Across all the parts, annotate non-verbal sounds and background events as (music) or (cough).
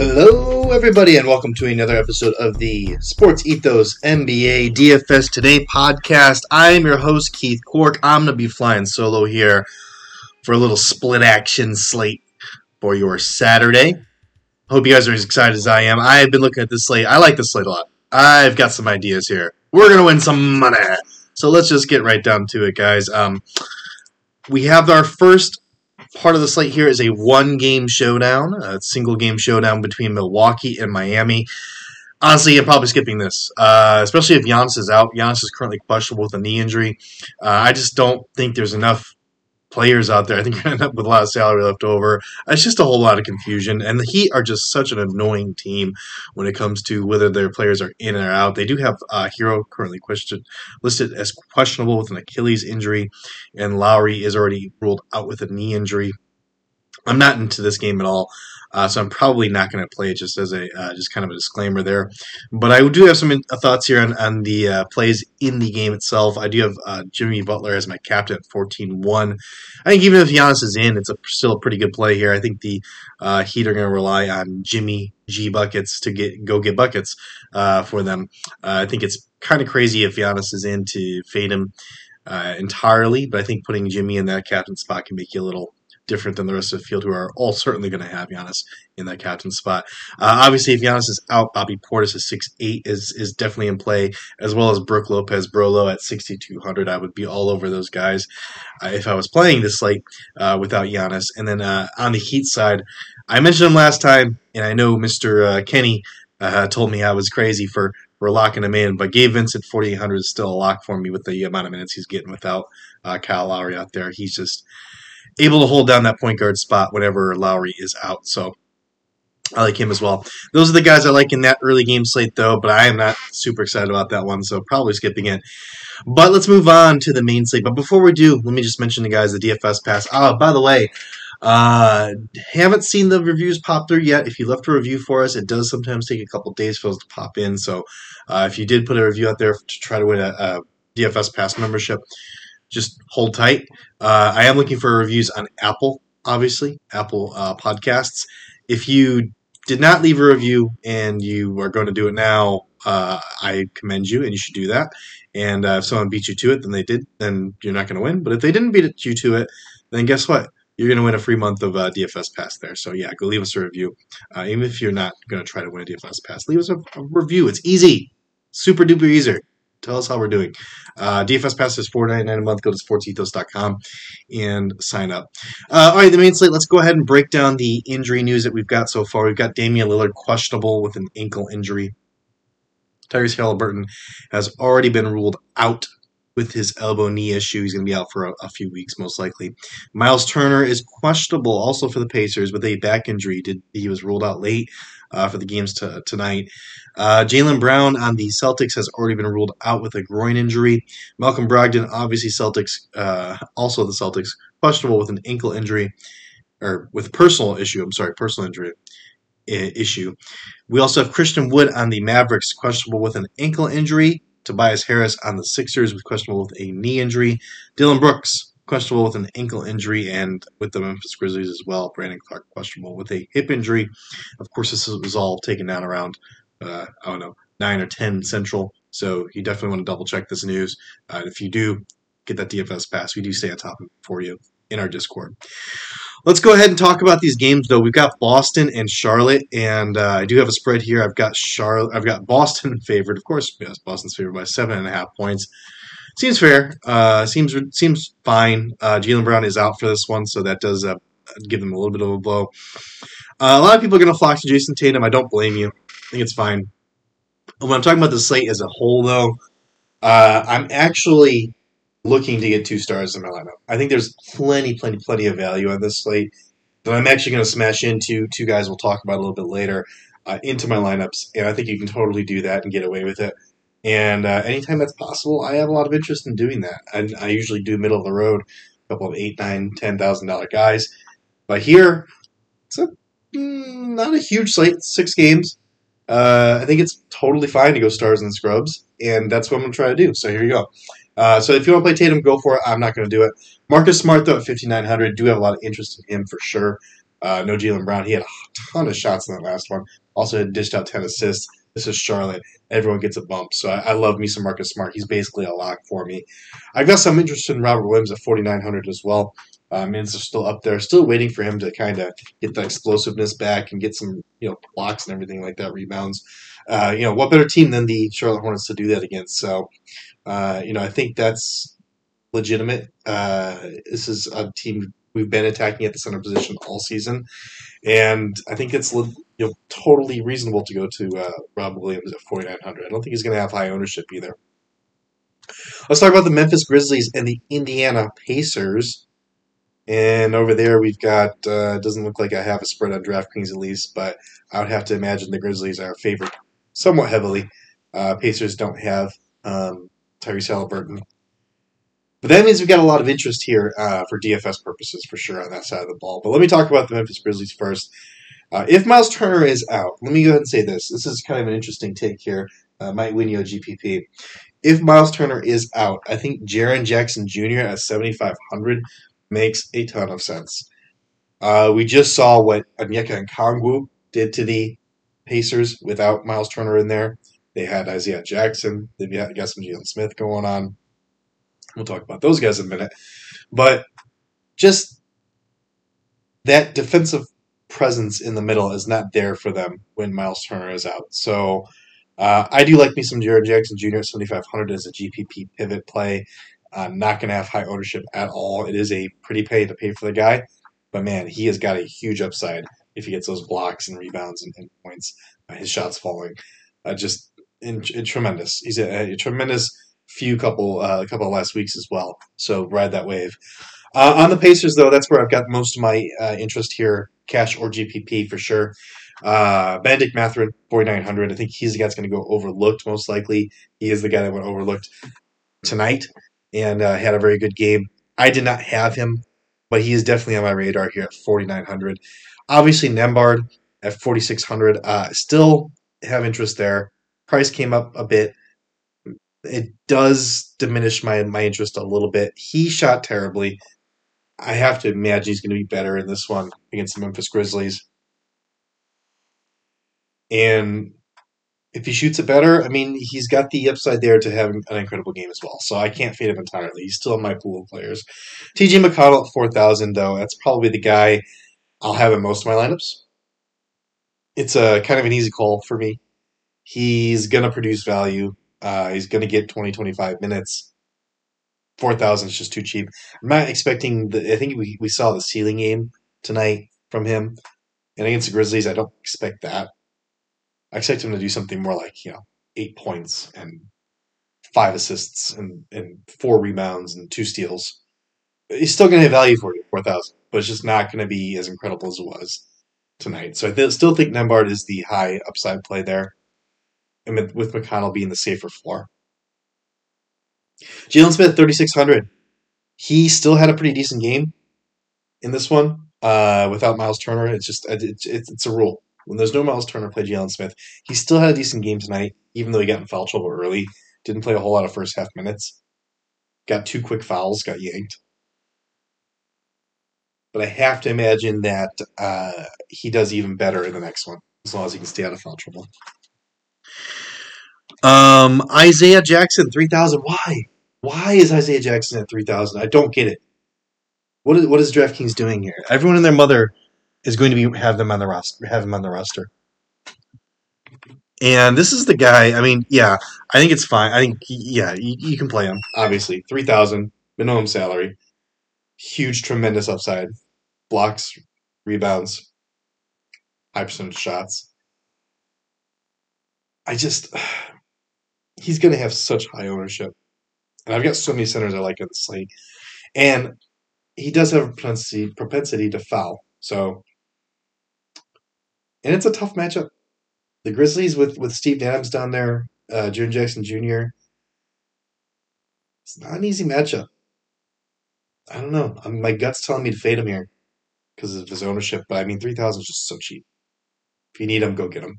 Hello, everybody, and welcome to another episode of the Sports Ethos NBA DFS Today podcast. I'm your host, Keith Cork. I'm going to be flying solo here for a little split action slate for your Saturday. Hope you guys are as excited as I am. I've been looking at this slate. I like this slate a lot. I've got some ideas here. We're going to win some money. So let's just get right down to it, guys. Um, we have our first part of the slate here is a one game showdown, a single game showdown between Milwaukee and Miami. Honestly, I'm probably skipping this, uh, especially if Giannis is out. Giannis is currently questionable with a knee injury. Uh, I just don't think there's enough players out there. I think you're going to end up with a lot of salary left over. It's just a whole lot of confusion. And the Heat are just such an annoying team when it comes to whether their players are in or out. They do have uh, Herro currently listed as questionable with an Achilles injury, and Lowry is already ruled out with a knee injury. I'm not into this game at all. Uh, so I'm probably not going to play it just as a uh, just kind of a disclaimer there. But I do have some in- thoughts here on, on the uh, plays in the game itself. I do have uh, Jimmy Butler as my captain at 14-1. I think even if Giannis is in, it's a, still a pretty good play here. I think the uh, Heat are going to rely on Jimmy G buckets to get go get buckets uh, for them. I think it's kind of crazy if Giannis is in to fade him entirely, but I think putting Jimmy in that captain spot can make you a little different than the rest of the field, who are all certainly going to have Giannis in that captain spot. Uh, obviously, if Giannis is out, Bobby Portis at six eight is is definitely in play, as well as Brook Lopez Brolo at 6,200. I would be all over those guys uh, if I was playing this slate uh, without Giannis. And then uh, on the Heat side, I mentioned him last time, and I know Mr. Uh, Kenny uh, told me I was crazy for for locking him in. But Gabe Vincent, 4,800 is still a lock for me with the amount of minutes he's getting without uh, Kyle Lowry out there. He's just able to hold down that point guard spot whenever Lowry is out. So I like him as well. Those are the guys I like in that early game slate, though, but I am not super excited about that one, so probably skipping it. But let's move on to the main slate. But before we do, let me just mention the guys, the DFS pass. Oh, by the way, uh, haven't seen the reviews pop through yet. If you left a review for us, it does sometimes take a couple days for those to pop in. So uh, if you did put a review out there to try to win a, a DFS pass membership, just hold tight. Uh, I am looking for reviews on Apple, obviously, Apple uh, Podcasts. If you did not leave a review and you are going to do it now, uh, I commend you and you should do that. And uh, if someone beat you to it, then they did, then you're not going to win. But if they didn't beat you to it, then guess what? You're going to win a free month of uh, DFS Pass there. So yeah, go leave us a review. Uh, even if you're not going to try to win a DFS Pass, leave us a, a review. It's easy, super duper easy tell us how we're doing. Uh, DFS Pass is four ninety nine a month. Go to sportsethos.com and sign up. Uh, all right, the main slate. Let's go ahead and break down the injury news that we've got so far. We've got Damian Lillard questionable with an ankle injury. Tyrese Halliburton has already been ruled out with his elbow knee issue. He's going to be out for a, a, few weeks, most likely. Miles Turner is questionable also for the Pacers with a back injury. Did he was ruled out late uh, for the games to, tonight. Uh, Jaylen Brown on the Celtics has already been ruled out with a groin injury. Malcolm Brogdon, obviously Celtics, uh, also the Celtics, questionable with an ankle injury or with personal issue. I'm sorry, personal injury issue. We also have Christian Wood on the Mavericks, questionable with an ankle injury. Tobias Harris on the Sixers with questionable with a knee injury. Dillon Brooks questionable with an ankle injury, and with the Memphis Grizzlies as well, Brandon Clarke questionable with a hip injury. Of course, this was all taken down around uh, I don't know nine or ten central. So you definitely want to double check this news. Uh, if you do get that DFS pass, we do stay on top of it for you in our Discord. Let's go ahead and talk about these games, though. We've got Boston and Charlotte, and uh, I do have a spread here. I've got Charlotte. I've got Boston (laughs) favored, of course. Yes, Boston's favored by seven and a half points. Seems fair. Uh, seems seems fine. Uh, Jaylen Brown is out for this one, so that does uh, give them a little bit of a blow. Uh, a lot of people are going to flock to Jayson Tatum. I don't blame you. I think it's fine. When I'm talking about the slate as a whole, though, uh, I'm actually looking to get two stars in my lineup. I think there's plenty, plenty, plenty of value on this slate that I'm actually going to smash into. Two guys we'll talk about a little bit later uh, into my lineups, and I think you can totally do that and get away with it. And uh, anytime that's possible, I have a lot of interest in doing that. I, I usually do middle of the road, a couple of eight, nine, ten thousand dollar guys. But here, it's a mm, not a huge slate, six games. Uh, I think it's totally fine to go stars and scrubs, and that's what I'm going to try to do. So here you go. Uh, so if you want to play Tatum, go for it. I'm not going to do it. Marcus Smart though at 5900, do have a lot of interest in him for sure. Uh, no Jaylen Brown. He had a ton of shots in that last one. Also had dished out 10 assists. This is Charlotte. Everyone gets a bump. So I, I love me some Marcus Smart. He's basically a lock for me. I've got some interest in Robert Williams at 4,900 as well. Uh, Mins are still up there, still waiting for him to kind of get the explosiveness back and get some, you know, blocks and everything like that, rebounds. Uh, you know, what better team than the Charlotte Hornets to do that against? So, uh, you know, I think that's legitimate. Uh, this is a team we've been attacking at the center position all season, and I think it's you know totally reasonable to go to uh, Rob Williams at 4,900. I don't think he's going to have high ownership either. Let's talk about the Memphis Grizzlies and the Indiana Pacers. And over there, we've got, uh, doesn't look like I have a spread on DraftKings at least, but I would have to imagine the Grizzlies are favored somewhat heavily. Uh, Pacers don't have um, Tyrese Halliburton. But that means we've got a lot of interest here uh, for DFS purposes for sure on that side of the ball. But let me talk about the Memphis Grizzlies first. Uh, if Miles Turner is out, let me go ahead and say this. This is kind of an interesting take here. Uh, might win you a GPP. If Miles Turner is out, I think Jaren Jackson Jr. at 7,500 makes a ton of sense. Uh, we just saw what Onyeka Okongwu did to the Pacers without Miles Turner in there. They had Isaiah Jackson. They've got some Jalen Smith going on. We'll talk about those guys in a minute. But just that defensive presence in the middle is not there for them when Miles Turner is out. So uh, I do like me some Jaren Jackson Jr. at 7,500 as a GPP pivot play. I'm not going to have high ownership at all. It is a pretty pay to pay for the guy, but man, he has got a huge upside if he gets those blocks and rebounds and, and points. Uh, his shots falling, uh, just in, in tremendous. He's a, a, tremendous few couple uh, couple of last weeks as well. So ride that wave. Uh, on the Pacers, though, that's where I've got most of my uh, interest here, cash or GPP for sure. Uh, Bennedict Mathurin, 4,900. I think he's the guy that's going to go overlooked most likely. He is the guy that went overlooked tonight and uh, had a very good game. I did not have him, but he is definitely on my radar here at 4,900. Obviously, Nembhard at 4,600. Uh, still have interest there. Price came up a bit. It does diminish my, my interest a little bit. He shot terribly. I have to imagine he's going to be better in this one against the Memphis Grizzlies. And if he shoots it better, I mean, he's got the upside there to have an incredible game as well. So I can't fade him entirely. He's still in my pool of players. TJ McConnell at 4,000, though, that's probably the guy I'll have in most of my lineups. It's a kind of an easy call for me. He's going to produce value. Uh, he's going to get 20, 25 minutes. 4,000 is just too cheap. I'm not expecting the, I think we, we saw the ceiling game tonight from him. And against the Grizzlies, I don't expect that. I expect him to do something more like, you know, eight points and five assists and, and four rebounds and two steals. He's still going to have value for you, 4,000, but it's just not going to be as incredible as it was tonight. So I th- still think Nembhard is the high upside play there, and with McConnell being the safer floor. Jalen Smith, 3,600. He still had a pretty decent game in this one uh, without Miles Turner. It's just it's, it's, it's a rule when there's no Miles Turner, play Jalen Smith. He still had a decent game tonight, even though he got in foul trouble early. Didn't play a whole lot of first half minutes. Got two quick fouls, got yanked. But I have to imagine that uh, he does even better in the next one, as long as he can stay out of foul trouble. Um, Isaiah Jackson, 3,000. Why? Why is Isaiah Jackson at 3,000? I don't get it. What is, what is DraftKings doing here? Everyone and their mother is going to be have them on the roster. Have him on the roster. And this is the guy. I mean, yeah, I think it's fine. I think, yeah, you, you can play him. Obviously, three thousand minimum salary, huge, tremendous upside, blocks, rebounds, high percentage shots. I just, he's going to have such high ownership, and I've got so many centers I like in the slate, and he does have a propensity propensity to foul. So and it's a tough matchup. The Grizzlies with with Steve Adams down there, uh, Jaren Jackson Jr. It's not an easy matchup. I don't know. I mean, my gut's telling me to fade him here because of his ownership, but I mean, three thousand is just so cheap. If you need him, go get him.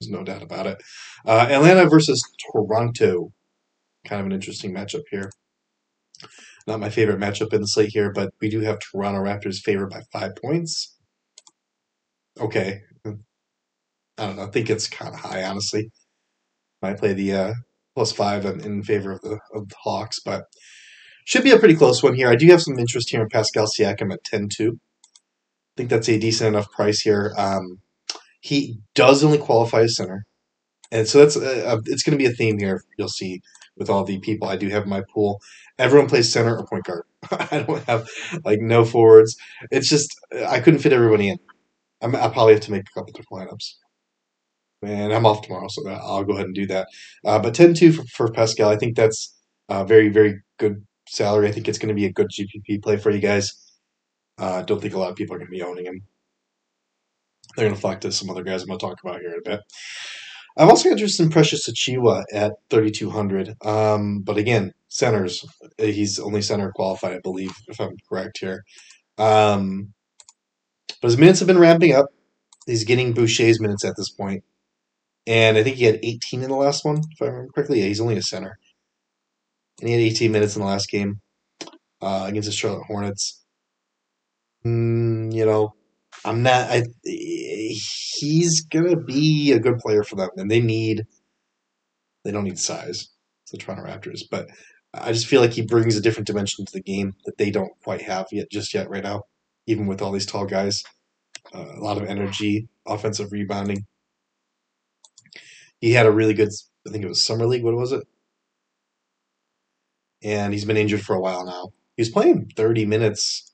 There's no doubt about it. Uh, Atlanta versus Toronto, kind of an interesting matchup here. Not my favorite matchup in the slate here, but we do have Toronto Raptors favored by five points. okay. I don't know. I think it's kind of high, honestly. Might play the uh, plus five in, in favor of the of the Hawks, but should be a pretty close one here. I do have some interest here in Pascal Siakam at 10-2. I think that's a decent enough price here. Um, he does only qualify as center, and so that's a, a, it's going to be a theme here. You'll see with all the people I do have in my pool. Everyone plays center or point guard. (laughs) I don't have like no forwards. It's just I couldn't fit everybody in. I'll probably have to make a couple different lineups. And I'm off tomorrow, so I'll go ahead and do that. Uh, but 10 2 for, for Pascal, I think that's a very, very good salary. I think it's going to be a good GPP play for you guys. I uh, don't think a lot of people are going to be owning him. They're going to flock to some other guys I'm going to talk about here in a bit. I've also interested in Precious Achiuwa at 3,200. Um, but again, centers. He's only center qualified, I believe, if I'm correct here. Um, but his minutes have been ramping up. He's getting Boucher's minutes at this point. And I think he had 18 in the last one, if I remember correctly. Yeah, he's only a center. And he had 18 minutes in the last game uh, against the Charlotte Hornets. Mm, you know, I'm not. I, he's gonna be a good player for them, and they need. They don't need size. The Toronto Raptors, but I just feel like he brings a different dimension to the game that they don't quite have yet, just yet, right now. Even with all these tall guys, uh, a lot of energy, offensive rebounding. He had a really good, I think it was summer league. What was it? And he's been injured for a while now. He's playing 30 minutes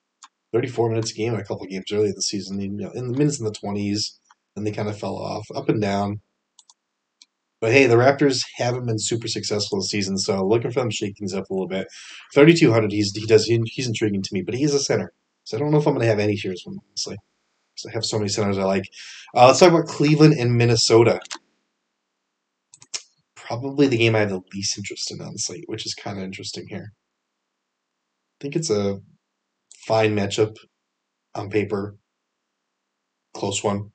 34 minutes a game a couple games early in the season. You know, in the minutes in the 20s, and they kind of fell off, up and down. But hey, the Raptors haven't been super successful this season, so looking for them to shake things up a little bit. 3,200, he's he does he, he's intriguing to me, but he is a center, so I don't know if I'm going to have any shares from him, honestly. I have so many centers I like. Uh, let's talk about Cleveland and Minnesota. Probably the game I have the least interest in slate, which is kind of interesting here. I think it's a fine matchup on paper. Close one.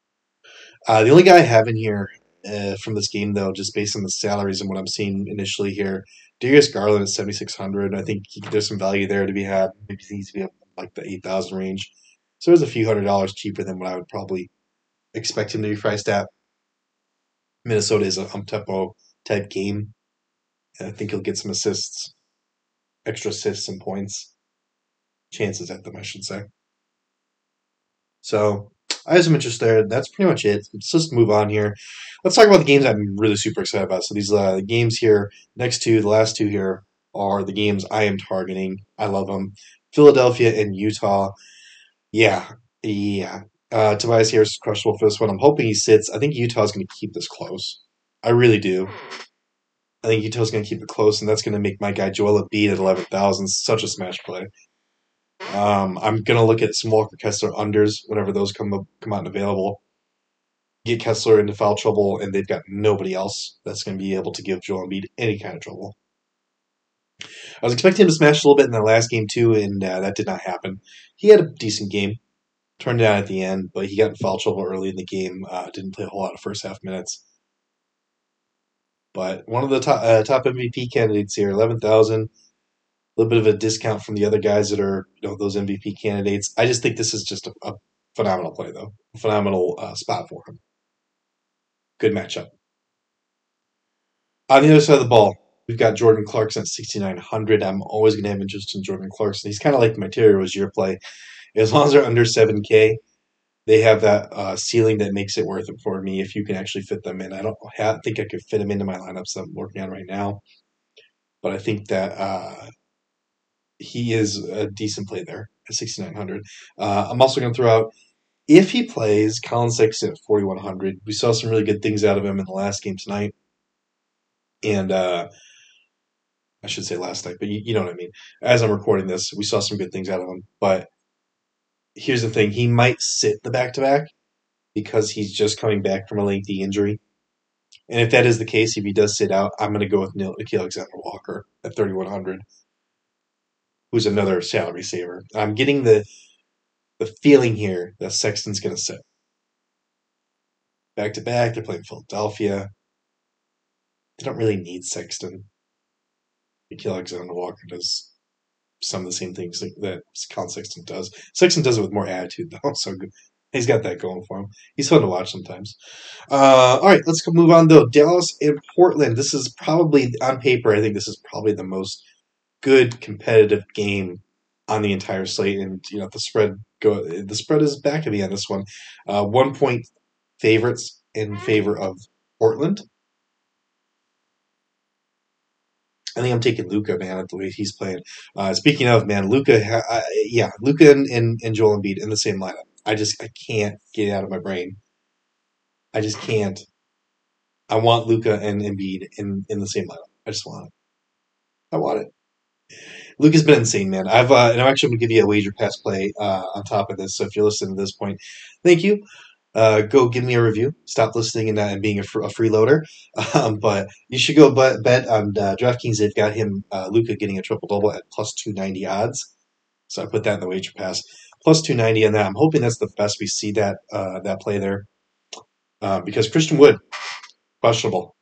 Uh, the only guy I have in here uh, from this game, though, just based on the salaries and what I'm seeing initially here, Darius Garland is 7,600. I think he, there's some value there to be had. Maybe he needs to be up like the 8,000 range. So it's a few hundred dollars cheaper than what I would probably expect him to be priced at. Minnesota is a up tempo type game. And I think he'll get some assists, extra assists and points chances at them, I should say. So I have some interest there. That's pretty much it. Let's just move on here. Let's talk about the games I'm really super excited about. So these uh, games here, next two, the last two here, are the games I am targeting. I love them. Philadelphia and Utah. Yeah, yeah. Uh, Tobias Harris is questionable for this one. I'm hoping he sits. I think Utah's going to keep this close. I really do. I think Utah's going to keep it close, and that's going to make my guy Joel Embiid at 11,000 such a smash play. Um, I'm gonna look at some Walker Kessler unders whenever those come up, come out and available. Get Kessler into foul trouble, and they've got nobody else that's going to be able to give Joel Embiid any kind of trouble. I was expecting him to smash a little bit in the last game too, and uh, that did not happen. He had a decent game, turned down at the end, but he got in foul trouble early in the game. Uh, didn't play a whole lot of first half minutes. But one of the top, uh, top MVP candidates here, eleven thousand little bit of a discount from the other guys that are you know those MVP candidates. I just think this is just a, a phenomenal play though, a phenomenal uh, spot for him. Good matchup. On the other side of the ball, we've got Jordan Clarkson at 6,900. I'm always going to have interest in Jordan Clarkson. He's kind of like my as your play. As long as they're under 7K, they have that uh, ceiling that makes it worth it for me if you can actually fit them in. I don't have, think I could fit them into my lineups I'm working on right now. But I think that uh, he is a decent play there at 6,900. Uh, I'm also going to throw out if he plays Collin Sexton at 4,100. We saw some really good things out of him in the last game tonight. And uh, I should say last night, but you, you know what I mean. As I'm recording this, we saw some good things out of him. But here's the thing he might sit the back to back because he's just coming back from a lengthy injury. And if that is the case, if he does sit out, I'm going to go with Nickeil Alexander Walker at 3,100 who's another salary saver. I'm getting the the feeling here that Sexton's going to sit. Back to back, they're playing Philadelphia. They don't really need Sexton. Nickeil Alexander Walker does some of the same things that, Collin Sexton does. Sexton does it with more attitude, though. (laughs) So good. He's got that going for him. He's fun to watch sometimes. Uh, all right, let's move on though. Dallas and Portland. This is probably on paper. I think this is probably the most good competitive game on the entire slate, and you know the spread go. The spread is back to me on this one. Uh, one point favorites in favor of Portland. I think I'm taking Luka, man, at the way he's playing. Uh, speaking of, man, Luka, uh, yeah, Luka and, and, and Joel Embiid in the same lineup. I just I can't get it out of my brain. I just can't. I want Luka and Embiid in, in the same lineup. I just want it. I want it. Luka's been insane, man. I've uh, and I'm actually gonna give you a wager pass play uh, on top of this. So if you're listening to this point, thank you. Uh, go give me a review. Stop listening and, uh, and being a, fr- a freeloader. (laughs) Um, but you should go bet, bet on uh, DraftKings. They've got him uh, Luka getting a triple double at plus two ninety odds. So I put that in the wager pass plus two ninety on that. I'm hoping that's the best we see that uh, that play there uh, because Christian Wood questionable.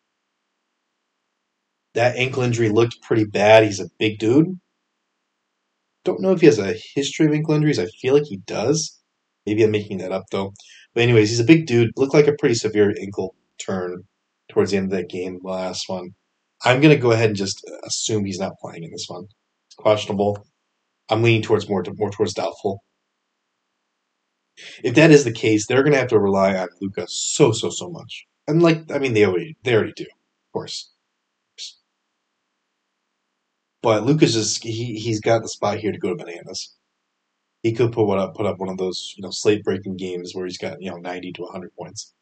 That ankle injury looked pretty bad. He's a big dude. Don't know if he has a history of ankle injuries. I feel like he does. Maybe I'm making that up though. But anyways, he's a big dude. Looked like a pretty severe ankle turn towards the end of that game, the last one. I'm gonna go ahead and just assume he's not playing in this one. It's questionable. I'm leaning towards more more towards doubtful. If that is the case, they're gonna have to rely on Luka so so so much. And like I mean they already they already do, of course. But Luka's just he he's got the spot here to go to bananas. He could put up put up one of those you know slate breaking games where he's got you know ninety to hundred points.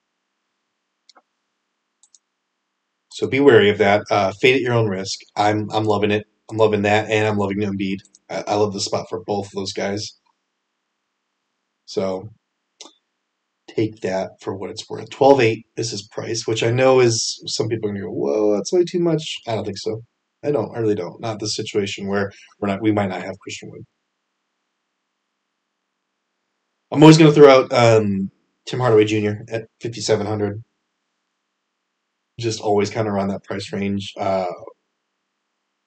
So be wary of that. Uh, fade at your own risk. I'm I'm loving it. I'm loving that, and I'm loving Embiid. I, I love the spot for both of those guys. So take that for what it's worth. Twelve eight is his price, which I know is some people are gonna go, whoa, that's way too much. I don't think so. I don't. I really don't. Not the situation where we're not. We might not have Christian Wood. I'm always going to throw out um, Tim Hardaway Jr. at 5,700. Just always kind of around that price range. Uh,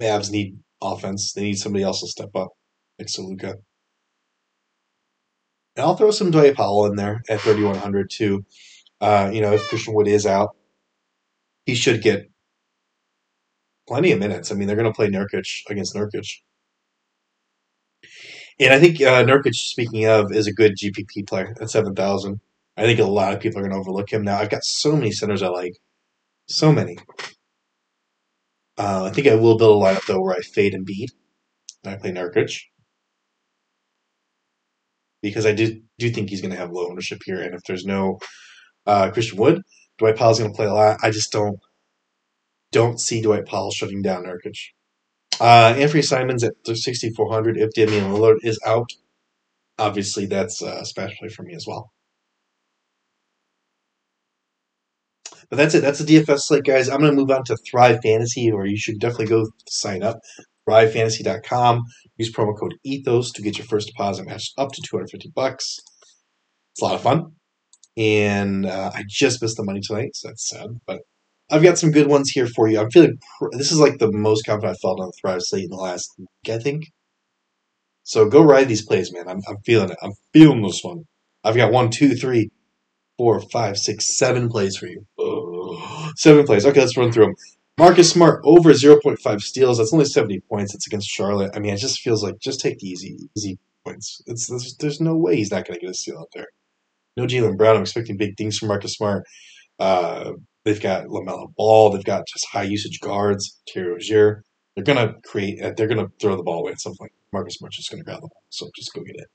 Mavs need offense. They need somebody else to step up next to Luka. And I'll throw some Dwight Powell in there at 3,100 too. Uh, you know, if Christian Wood is out, he should get plenty of minutes. I mean, they're going to play Nurkic against Nurkic. And I think uh, Nurkic, speaking of, is a good GPP player at 7,000. I think a lot of people are going to overlook him now. I've got so many centers I like. So many. Uh, I think I will build a lineup, though, where I fade. And I play Nurkic. Because I do, do think he's going to have low ownership here. And if there's no uh, Christian Wood, Dwight Powell's going to play a lot. I just don't don't see Dwight Powell shutting down Nurkic. Uh, Anthony Simons at 6,400 if Damian Lillard is out. Obviously, that's uh, especially for me as well. But that's it. That's the DFS slate, guys. I'm going to move on to Thrive Fantasy, or you should definitely go sign up. ThriveFantasy.com. Use promo code ETHOS to get your first deposit matched up to 250 bucks. It's a lot of fun. And uh, I just missed the money tonight, so that's sad. But I've got some good ones here for you. I'm feeling pr- this is like the most confident I've felt on the Thrive slate in the last week, I think. So go ride these plays, man. I'm, I'm feeling it. I'm feeling this one. I've got one, two, three, four, five, six, seven plays for you. (gasps) Seven plays. Okay, let's run through them. Marcus Smart over 0.5 steals. That's only 70 points. It's against Charlotte. I mean, it just feels like just take the easy, easy points. It's there's, there's no way he's not going to get a steal out there. No Jaylen Brown. I'm expecting big things from Marcus Smart. Uh, They've got LaMelo Ball. They've got just high usage guards. Terry Rozier. They're gonna create. Uh, they're gonna throw the ball away at some point. Marcus Smart is gonna grab the ball, so just go get it.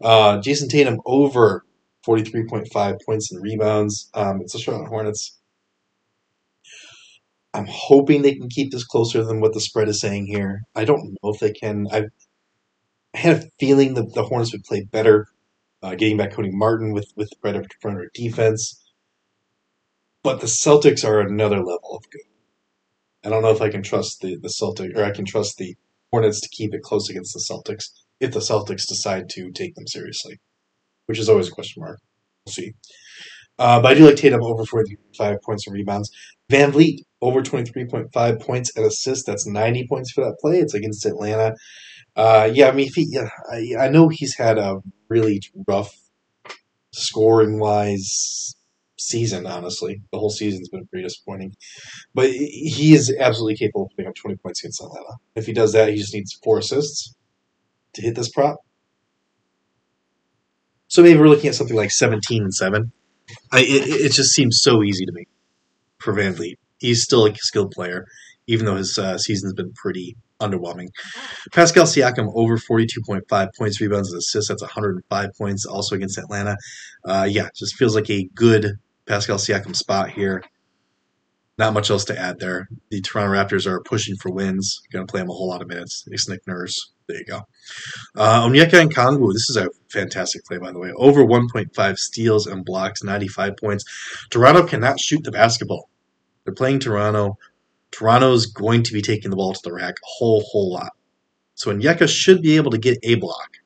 Uh, Jayson Tatum over forty three point five points and rebounds. Um, it's the Charlotte Hornets. I'm hoping they can keep this closer than what the spread is saying here. I don't know if they can. I had a feeling that the Hornets would play better, uh, getting back Cody Martin with with better perimeter defense. But the Celtics are another level of good. I don't know if I can trust the, the Celtic or I can trust the Hornets to keep it close against the Celtics if the Celtics decide to take them seriously, which is always a question mark. We'll see. Uh, but I do like Tatum over 45 points and rebounds. VanVleet over 23.5 points and assists. That's 90 points for that play. It's against Atlanta. Uh, yeah, I mean, he, yeah, I, I know he's had a really rough scoring wise season, honestly. The whole season's been pretty disappointing. But he is absolutely capable of putting up 20 points against Atlanta. If he does that, he just needs four assists to hit this prop. So maybe we're looking at something like 17 and 7. I, it, it just seems so easy to me for VanVleet. He's still a skilled player, even though his uh, season's been pretty underwhelming. Pascal Siakam over 42.5 points, rebounds, and assists. That's 105 points, also against Atlanta. Uh, yeah, just feels like a good Pascal Siakam spot here. Not much else to add there. The Toronto Raptors are pushing for wins. Going to play him a whole lot of minutes. It's Nick Nurse. There you go. Uh, Onyeka Okongwu. This is a fantastic play, by the way. Over 1.5 steals and blocks, 95 points. Toronto cannot shoot the basketball. They're playing Toronto. Toronto's going to be taking the ball to the rack a whole, whole lot. So Onyeka should be able to get a block.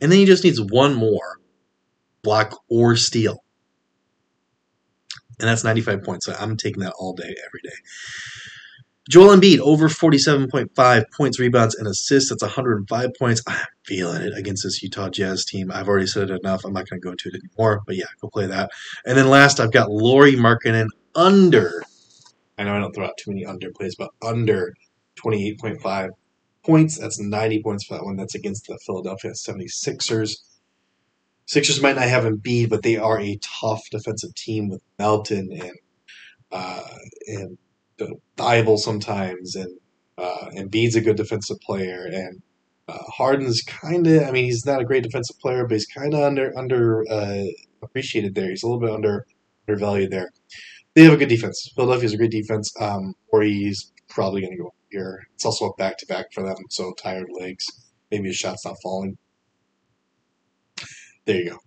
And then he just needs one more block or steal. And that's 95 points. So I'm taking that all day, every day. Joel Embiid, over 47.5 points, rebounds, and assists. That's 105 points. I'm feeling it against this Utah Jazz team. I've already said it enough. I'm not going to go into it anymore. But yeah, go play that. And then last, I've got Lauri Markkanen under. I know I don't throw out too many under plays, but under 28.5 points. That's 90 points for that one. That's against the Philadelphia 76ers. Sixers might not have Embiid, but they are a tough defensive team with Melton and uh, and Thybulle sometimes, and uh, Embiid's a good defensive player, and uh, Harden's kind of. I mean, he's not a great defensive player, but he's kind of under under uh, appreciated there. He's a little bit under undervalued there. They have a good defense. Philadelphia's a great defense. Um, he's probably going to go here. It's also a back to back for them, so tired legs. Maybe his shot's not falling. There you go.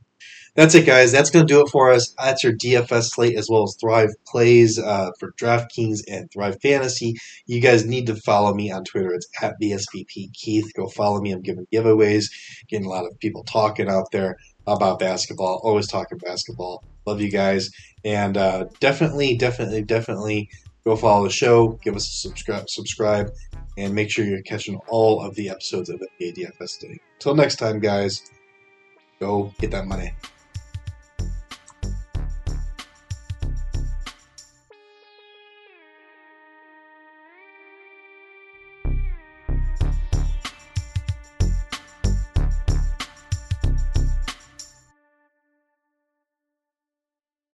That's it, guys. That's going to do it for us. That's your DFS slate as well as Thrive Plays uh, for DraftKings and Thrive Fantasy. You guys need to follow me on Twitter. It's at BSVP Keith. Go follow me. I'm giving giveaways, getting a lot of people talking out there about basketball. Always talking basketball. Love you guys. And uh, definitely, definitely, definitely go follow the show. Give us a subscribe, subscribe, and make sure you're catching all of the episodes of the DFS today. Until next time, guys. Go get that money.